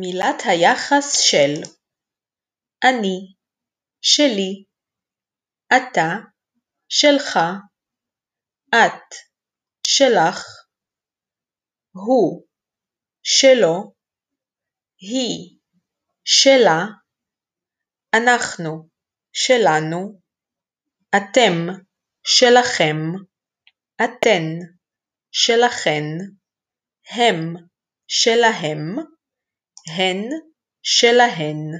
מילת היחס של אני, שלי, אתה, שלך, את, שלך, הוא, שלו, היא, שלה, אנחנו, שלנו, אתם, שלכם, אתן, שלכן, הם, שלהם, הן, שלהן